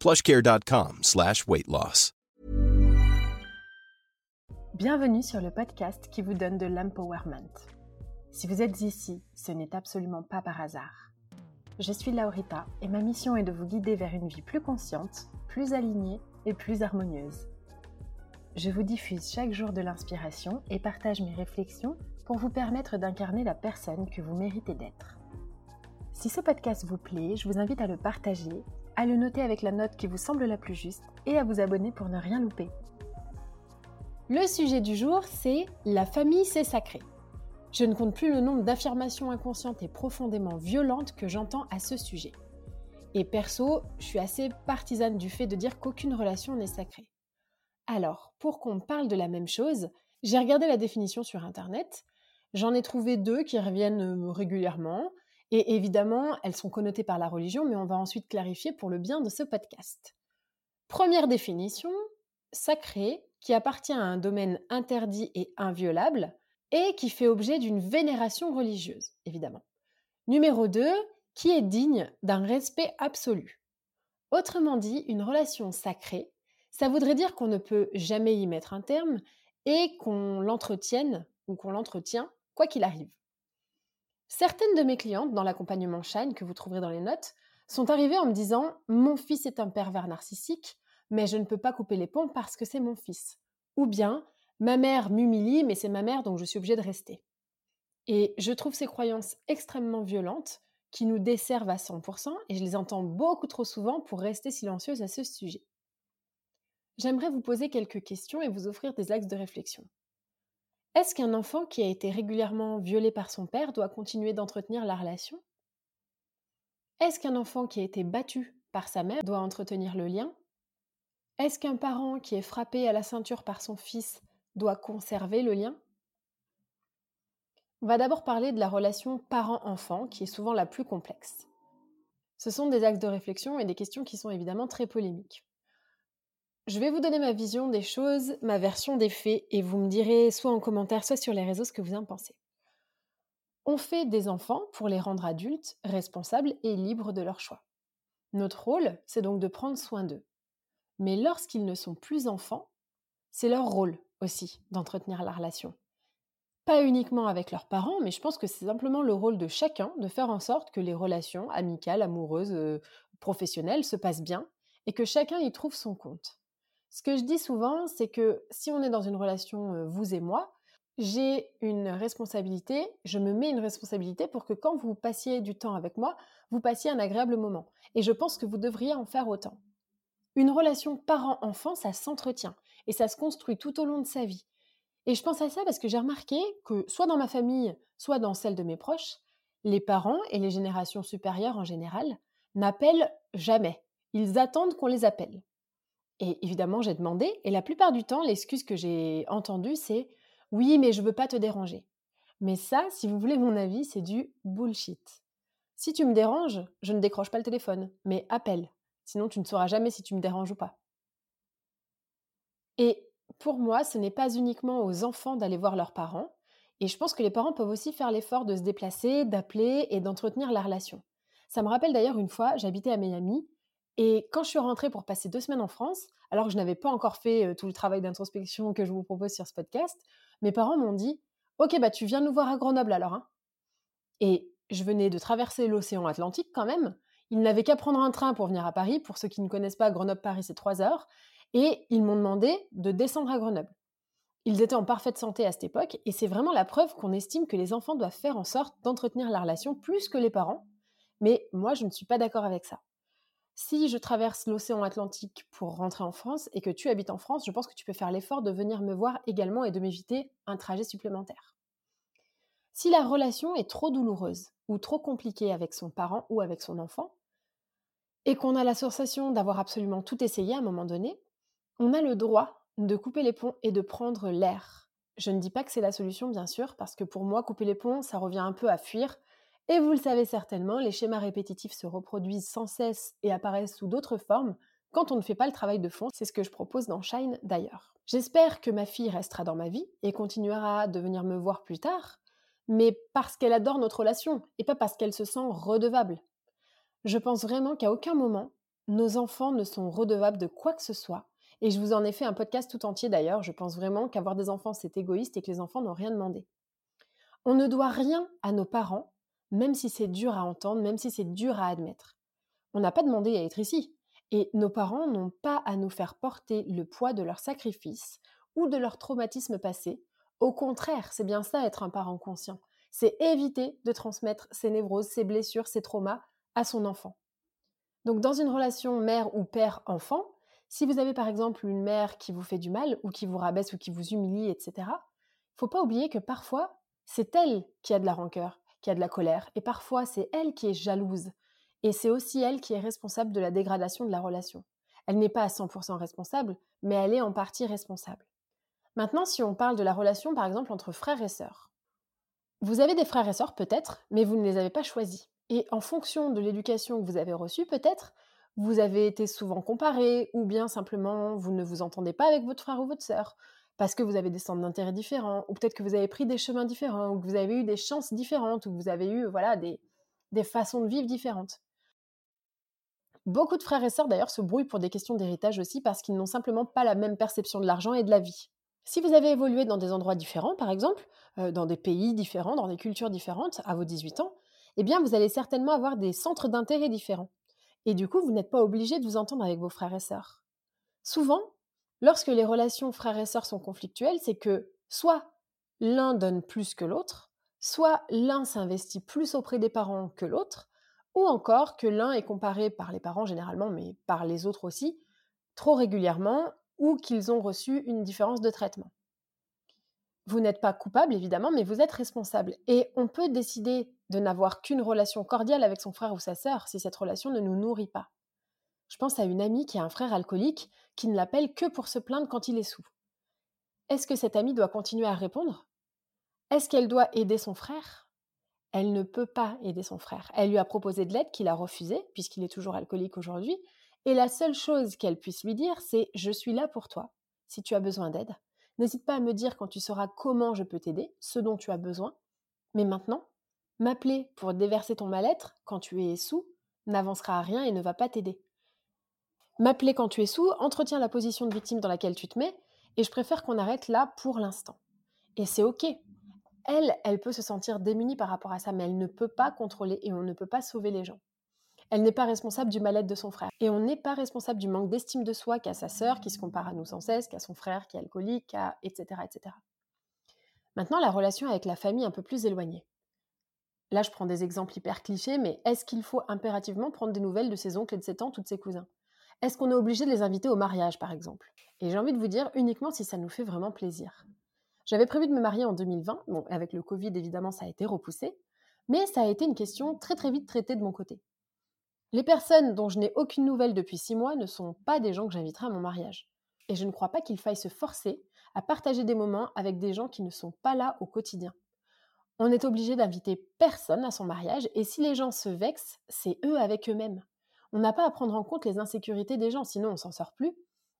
plushcare.com slash weight loss. Bienvenue sur le podcast qui vous donne de l'empowerment. Si vous êtes ici, ce n'est absolument pas par hasard. Je suis Laurita et ma mission est de vous guider vers une vie plus consciente, plus alignée et plus harmonieuse. Je vous diffuse chaque jour de l'inspiration et partage mes réflexions pour vous permettre d'incarner la personne que vous méritez d'être. Si ce podcast vous plaît, je vous invite à le partager, à le noter avec la note qui vous semble la plus juste et à vous abonner pour ne rien louper. Le sujet du jour, c'est La famille, c'est sacré. Je ne compte plus le nombre d'affirmations inconscientes et profondément violentes que j'entends à ce sujet. Et perso, je suis assez partisane du fait de dire qu'aucune relation n'est sacrée. Alors, pour qu'on parle de la même chose, j'ai regardé la définition sur Internet. J'en ai trouvé deux qui reviennent régulièrement. Et évidemment, elles sont connotées par la religion, mais on va ensuite clarifier pour le bien de ce podcast. Première définition, sacré, qui appartient à un domaine interdit et inviolable, et qui fait objet d'une vénération religieuse, évidemment. Numéro 2, qui est digne d'un respect absolu. Autrement dit, une relation sacrée, ça voudrait dire qu'on ne peut jamais y mettre un terme et qu'on l'entretienne ou qu'on l'entretient quoi qu'il arrive. Certaines de mes clientes dans l'accompagnement Shine que vous trouverez dans les notes sont arrivées en me disant Mon fils est un pervers narcissique, mais je ne peux pas couper les ponts parce que c'est mon fils. Ou bien Ma mère m'humilie, mais c'est ma mère donc je suis obligée de rester. Et je trouve ces croyances extrêmement violentes qui nous desservent à 100% et je les entends beaucoup trop souvent pour rester silencieuse à ce sujet. J'aimerais vous poser quelques questions et vous offrir des axes de réflexion. Est-ce qu'un enfant qui a été régulièrement violé par son père doit continuer d'entretenir la relation? Est-ce qu'un enfant qui a été battu par sa mère doit entretenir le lien? Est-ce qu'un parent qui est frappé à la ceinture par son fils doit conserver le lien? On va d'abord parler de la relation parent-enfant qui est souvent la plus complexe. Ce sont des axes de réflexion et des questions qui sont évidemment très polémiques. Je vais vous donner ma vision des choses, ma version des faits, et vous me direz soit en commentaire, soit sur les réseaux ce que vous en pensez. On fait des enfants pour les rendre adultes, responsables et libres de leur choix. Notre rôle, c'est donc de prendre soin d'eux. Mais lorsqu'ils ne sont plus enfants, c'est leur rôle aussi d'entretenir la relation. Pas uniquement avec leurs parents, mais je pense que c'est simplement le rôle de chacun de faire en sorte que les relations amicales, amoureuses, euh, professionnelles se passent bien et que chacun y trouve son compte. Ce que je dis souvent, c'est que si on est dans une relation, vous et moi, j'ai une responsabilité, je me mets une responsabilité pour que quand vous passiez du temps avec moi, vous passiez un agréable moment. Et je pense que vous devriez en faire autant. Une relation parent-enfant, ça s'entretient et ça se construit tout au long de sa vie. Et je pense à ça parce que j'ai remarqué que soit dans ma famille, soit dans celle de mes proches, les parents et les générations supérieures en général n'appellent jamais. Ils attendent qu'on les appelle. Et évidemment, j'ai demandé, et la plupart du temps, l'excuse que j'ai entendue, c'est oui, mais je veux pas te déranger. Mais ça, si vous voulez mon avis, c'est du bullshit. Si tu me déranges, je ne décroche pas le téléphone, mais appelle. Sinon, tu ne sauras jamais si tu me déranges ou pas. Et pour moi, ce n'est pas uniquement aux enfants d'aller voir leurs parents, et je pense que les parents peuvent aussi faire l'effort de se déplacer, d'appeler et d'entretenir la relation. Ça me rappelle d'ailleurs une fois, j'habitais à Miami, et quand je suis rentrée pour passer deux semaines en France, alors que je n'avais pas encore fait tout le travail d'introspection que je vous propose sur ce podcast, mes parents m'ont dit Ok, bah tu viens nous voir à Grenoble alors. Hein. Et je venais de traverser l'océan Atlantique quand même. Ils n'avaient qu'à prendre un train pour venir à Paris. Pour ceux qui ne connaissent pas, Grenoble-Paris, c'est trois heures. Et ils m'ont demandé de descendre à Grenoble. Ils étaient en parfaite santé à cette époque, et c'est vraiment la preuve qu'on estime que les enfants doivent faire en sorte d'entretenir la relation plus que les parents. Mais moi, je ne suis pas d'accord avec ça. Si je traverse l'océan Atlantique pour rentrer en France et que tu habites en France, je pense que tu peux faire l'effort de venir me voir également et de m'éviter un trajet supplémentaire. Si la relation est trop douloureuse ou trop compliquée avec son parent ou avec son enfant, et qu'on a la sensation d'avoir absolument tout essayé à un moment donné, on a le droit de couper les ponts et de prendre l'air. Je ne dis pas que c'est la solution, bien sûr, parce que pour moi, couper les ponts, ça revient un peu à fuir, et vous le savez certainement, les schémas répétitifs se reproduisent sans cesse et apparaissent sous d'autres formes quand on ne fait pas le travail de fond. C'est ce que je propose dans Shine d'ailleurs. J'espère que ma fille restera dans ma vie et continuera de venir me voir plus tard, mais parce qu'elle adore notre relation et pas parce qu'elle se sent redevable. Je pense vraiment qu'à aucun moment, nos enfants ne sont redevables de quoi que ce soit. Et je vous en ai fait un podcast tout entier d'ailleurs. Je pense vraiment qu'avoir des enfants, c'est égoïste et que les enfants n'ont rien demandé. On ne doit rien à nos parents même si c'est dur à entendre, même si c'est dur à admettre. On n'a pas demandé à être ici, et nos parents n'ont pas à nous faire porter le poids de leur sacrifice ou de leur traumatisme passé. Au contraire, c'est bien ça être un parent conscient. C'est éviter de transmettre ses névroses, ses blessures, ses traumas à son enfant. Donc dans une relation mère ou père-enfant, si vous avez par exemple une mère qui vous fait du mal ou qui vous rabaisse ou qui vous humilie, etc., faut pas oublier que parfois, c'est elle qui a de la rancœur, de la colère, et parfois c'est elle qui est jalouse, et c'est aussi elle qui est responsable de la dégradation de la relation. Elle n'est pas à 100% responsable, mais elle est en partie responsable. Maintenant, si on parle de la relation, par exemple, entre frères et sœurs. Vous avez des frères et sœurs, peut-être, mais vous ne les avez pas choisis. Et en fonction de l'éducation que vous avez reçue, peut-être, vous avez été souvent comparés, ou bien simplement vous ne vous entendez pas avec votre frère ou votre sœur, parce que vous avez des centres d'intérêt différents, ou peut-être que vous avez pris des chemins différents, ou que vous avez eu des chances différentes, ou que vous avez eu voilà, des, façons de vivre différentes. Beaucoup de frères et sœurs d'ailleurs se brouillent pour des questions d'héritage aussi parce qu'ils n'ont simplement pas la même perception de l'argent et de la vie. Si vous avez évolué dans des endroits différents, par exemple, euh, dans des pays différents, dans des cultures différentes, à vos 18 ans, eh bien vous allez certainement avoir des centres d'intérêt différents. Et du coup, vous n'êtes pas obligé de vous entendre avec vos frères et sœurs. Souvent, Lorsque les relations frères et sœurs sont conflictuelles, c'est que soit l'un donne plus que l'autre, soit l'un s'investit plus auprès des parents que l'autre, ou encore que l'un est comparé par les parents généralement, mais par les autres aussi, trop régulièrement, ou qu'ils ont reçu une différence de traitement. Vous n'êtes pas coupable, évidemment, mais vous êtes responsable. Et on peut décider de n'avoir qu'une relation cordiale avec son frère ou sa sœur si cette relation ne nous nourrit pas. Je pense à une amie qui a un frère alcoolique qui ne l'appelle que pour se plaindre quand il est sous. Est-ce que cette amie doit continuer à répondre? Est-ce qu'elle doit aider son frère? Elle ne peut pas aider son frère. Elle lui a proposé de l'aide qu'il a refusée, puisqu'il est toujours alcoolique aujourd'hui, et la seule chose qu'elle puisse lui dire, c'est Je suis là pour toi, si tu as besoin d'aide. N'hésite pas à me dire quand tu sauras comment je peux t'aider, ce dont tu as besoin. Mais maintenant, m'appeler pour déverser ton mal-être quand tu es sous n'avancera à rien et ne va pas t'aider. M'appeler quand tu es sous entretient la position de victime dans laquelle tu te mets, et je préfère qu'on arrête là pour l'instant. Et c'est ok. Elle, elle peut se sentir démunie par rapport à ça, mais elle ne peut pas contrôler et on ne peut pas sauver les gens. Elle n'est pas responsable du mal-être de son frère. Et on n'est pas responsable du manque d'estime de soi qu'a sa sœur, qui se compare à nous sans cesse, qu'a son frère qui est alcoolique, etc., etc. Maintenant, la relation avec la famille un peu plus éloignée. Là, je prends des exemples hyper clichés, mais est-ce qu'il faut impérativement prendre des nouvelles de ses oncles et de ses tantes ou de ses cousins? Est-ce qu'on est obligé de les inviter au mariage, par exemple? Et j'ai envie de vous dire uniquement si ça nous fait vraiment plaisir. J'avais prévu de me marier en 2020. Bon, avec le Covid, évidemment, ça a été repoussé. Mais ça a été une question très très vite traitée de mon côté. Les personnes dont je n'ai aucune nouvelle depuis six mois ne sont pas des gens que j'inviterai à mon mariage. Et je ne crois pas qu'il faille se forcer à partager des moments avec des gens qui ne sont pas là au quotidien. On est obligé d'inviter personne à son mariage et si les gens se vexent, c'est eux avec eux-mêmes. On n'a pas à prendre en compte les insécurités des gens, sinon on s'en sort plus.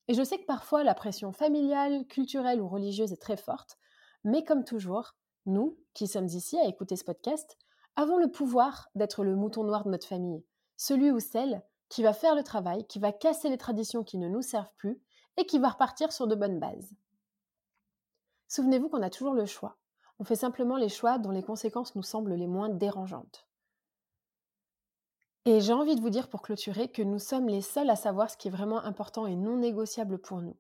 Et je sais que parfois la pression familiale, culturelle ou religieuse est très forte, mais comme toujours, nous, qui sommes ici à écouter ce podcast, avons le pouvoir d'être le mouton noir de notre famille, celui ou celle qui va faire le travail, qui va casser les traditions qui ne nous servent plus et qui va repartir sur de bonnes bases. Souvenez-vous qu'on a toujours le choix. On fait simplement les choix dont les conséquences nous semblent les moins dérangeantes. Et j'ai envie de vous dire pour clôturer que nous sommes les seuls à savoir ce qui est vraiment important et non négociable pour nous.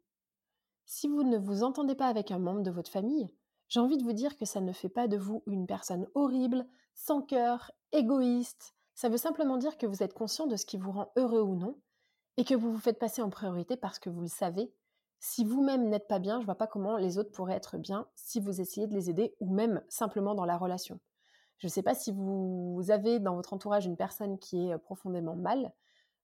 Si vous ne vous entendez pas avec un membre de votre famille, j'ai envie de vous dire que ça ne fait pas de vous une personne horrible, sans cœur, égoïste. Ça veut simplement dire que vous êtes conscient de ce qui vous rend heureux ou non, et que vous vous faites passer en priorité parce que vous le savez. Si vous-même n'êtes pas bien, je ne vois pas comment les autres pourraient être bien si vous essayez de les aider, ou même simplement dans la relation. Je ne sais pas si vous avez dans votre entourage une personne qui est profondément mal,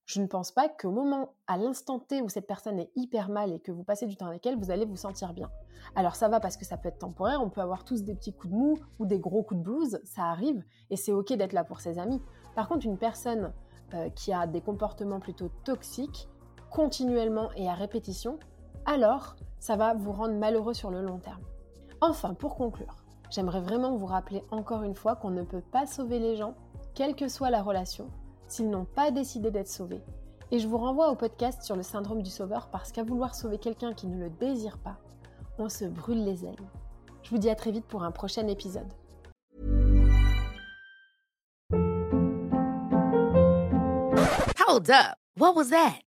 je ne pense pas qu'au moment, à l'instant T où cette personne est hyper mal et que vous passez du temps avec elle, vous allez vous sentir bien. Alors ça va parce que ça peut être temporaire, on peut avoir tous des petits coups de mou ou des gros coups de blues, ça arrive, et c'est ok d'être là pour ses amis. Par contre, une personne euh, qui a des comportements plutôt toxiques, continuellement et à répétition, alors ça va vous rendre malheureux sur le long terme. Enfin, pour conclure, j'aimerais vraiment vous rappeler encore une fois qu'on ne peut pas sauver les gens, quelle que soit la relation, s'ils n'ont pas décidé d'être sauvés. Et je vous renvoie au podcast sur le syndrome du sauveur parce qu'à vouloir sauver quelqu'un qui ne le désire pas, on se brûle les ailes. Je vous dis à très vite pour un prochain épisode.